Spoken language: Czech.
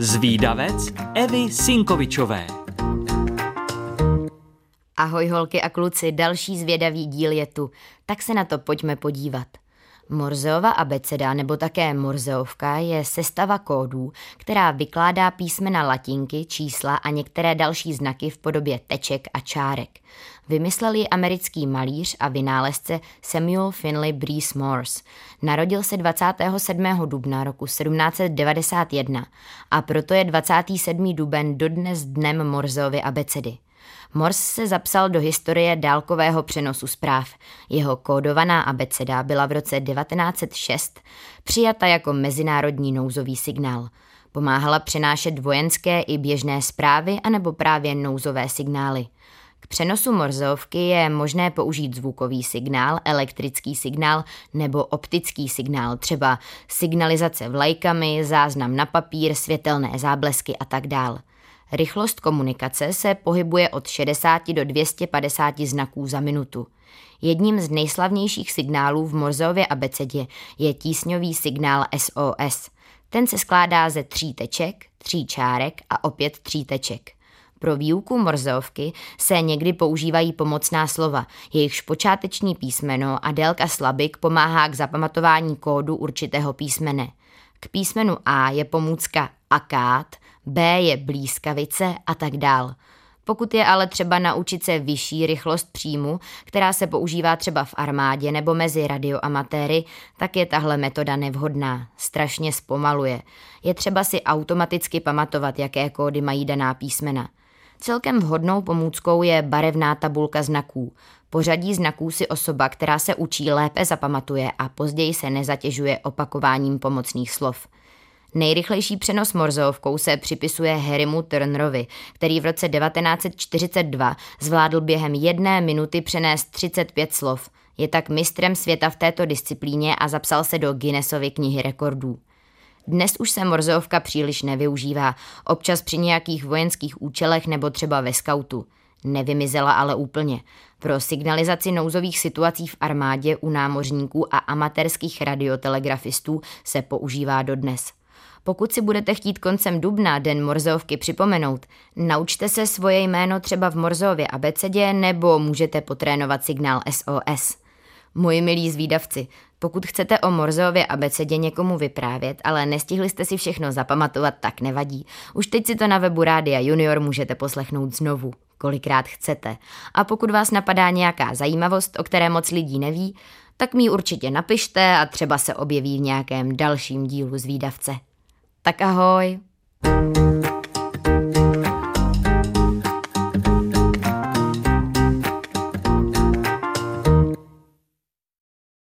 Zvídavec Evy Sinkovičové Ahoj holky a kluci, další zvědavý díl je tu, tak se na to pojďme podívat. Morzeova abeceda nebo také morzeovka je sestava kódů, která vykládá písmena latinky, čísla a některé další znaky v podobě teček a čárek. Vymyslel ji americký malíř a vynálezce Samuel Finley Breeze Morse. Narodil se 27. dubna roku 1791 a proto je 27. duben dodnes dnem Morzeovy abecedy. Morse se zapsal do historie dálkového přenosu zpráv. Jeho kódovaná abeceda byla v roce 1906 přijata jako mezinárodní nouzový signál. Pomáhala přenášet vojenské i běžné zprávy anebo právě nouzové signály. K přenosu morzovky je možné použít zvukový signál, elektrický signál nebo optický signál, třeba signalizace vlajkami, záznam na papír, světelné záblesky a tak dále. Rychlost komunikace se pohybuje od 60 do 250 znaků za minutu. Jedním z nejslavnějších signálů v Morzeově abecedě je tísňový signál SOS. Ten se skládá ze tří teček, tří čárek a opět tří teček. Pro výuku morzeovky se někdy používají pomocná slova, jejichž počáteční písmeno a délka slabik pomáhá k zapamatování kódu určitého písmene. K písmenu A je pomůcka akát, B je blízkavice a tak dál. Pokud je ale třeba naučit se vyšší rychlost příjmu, která se používá třeba v armádě nebo mezi radioamatéry, tak je tahle metoda nevhodná, strašně zpomaluje. Je třeba si automaticky pamatovat, jaké kódy mají daná písmena. Celkem vhodnou pomůckou je barevná tabulka znaků. Pořadí znaků si osoba, která se učí, lépe zapamatuje a později se nezatěžuje opakováním pomocných slov. Nejrychlejší přenos morzeovkou se připisuje Harrymu Turnerovi, který v roce 1942 zvládl během jedné minuty přenést 35 slov. Je tak mistrem světa v této disciplíně a zapsal se do Guinnessovy knihy rekordů. Dnes už se morzeovka příliš nevyužívá, občas při nějakých vojenských účelech nebo třeba ve skautu. Nevymizela ale úplně. Pro signalizaci nouzových situací v armádě u námořníků a amatérských radiotelegrafistů se používá dodnes. Pokud si budete chtít koncem dubna den Morzeovky připomenout, naučte se svoje jméno třeba v Morzeově abecedě nebo můžete potrénovat signál SOS. Moji milí zvídavci, pokud chcete o Morzeově abecedě někomu vyprávět, ale nestihli jste si všechno zapamatovat, tak nevadí. Už teď si to na webu Rádia Junior můžete poslechnout znovu, kolikrát chcete. A pokud vás napadá nějaká zajímavost, o které moc lidí neví, tak mi určitě napište a třeba se objeví v nějakém dalším dílu zvídavce. Tak ahoj. thank you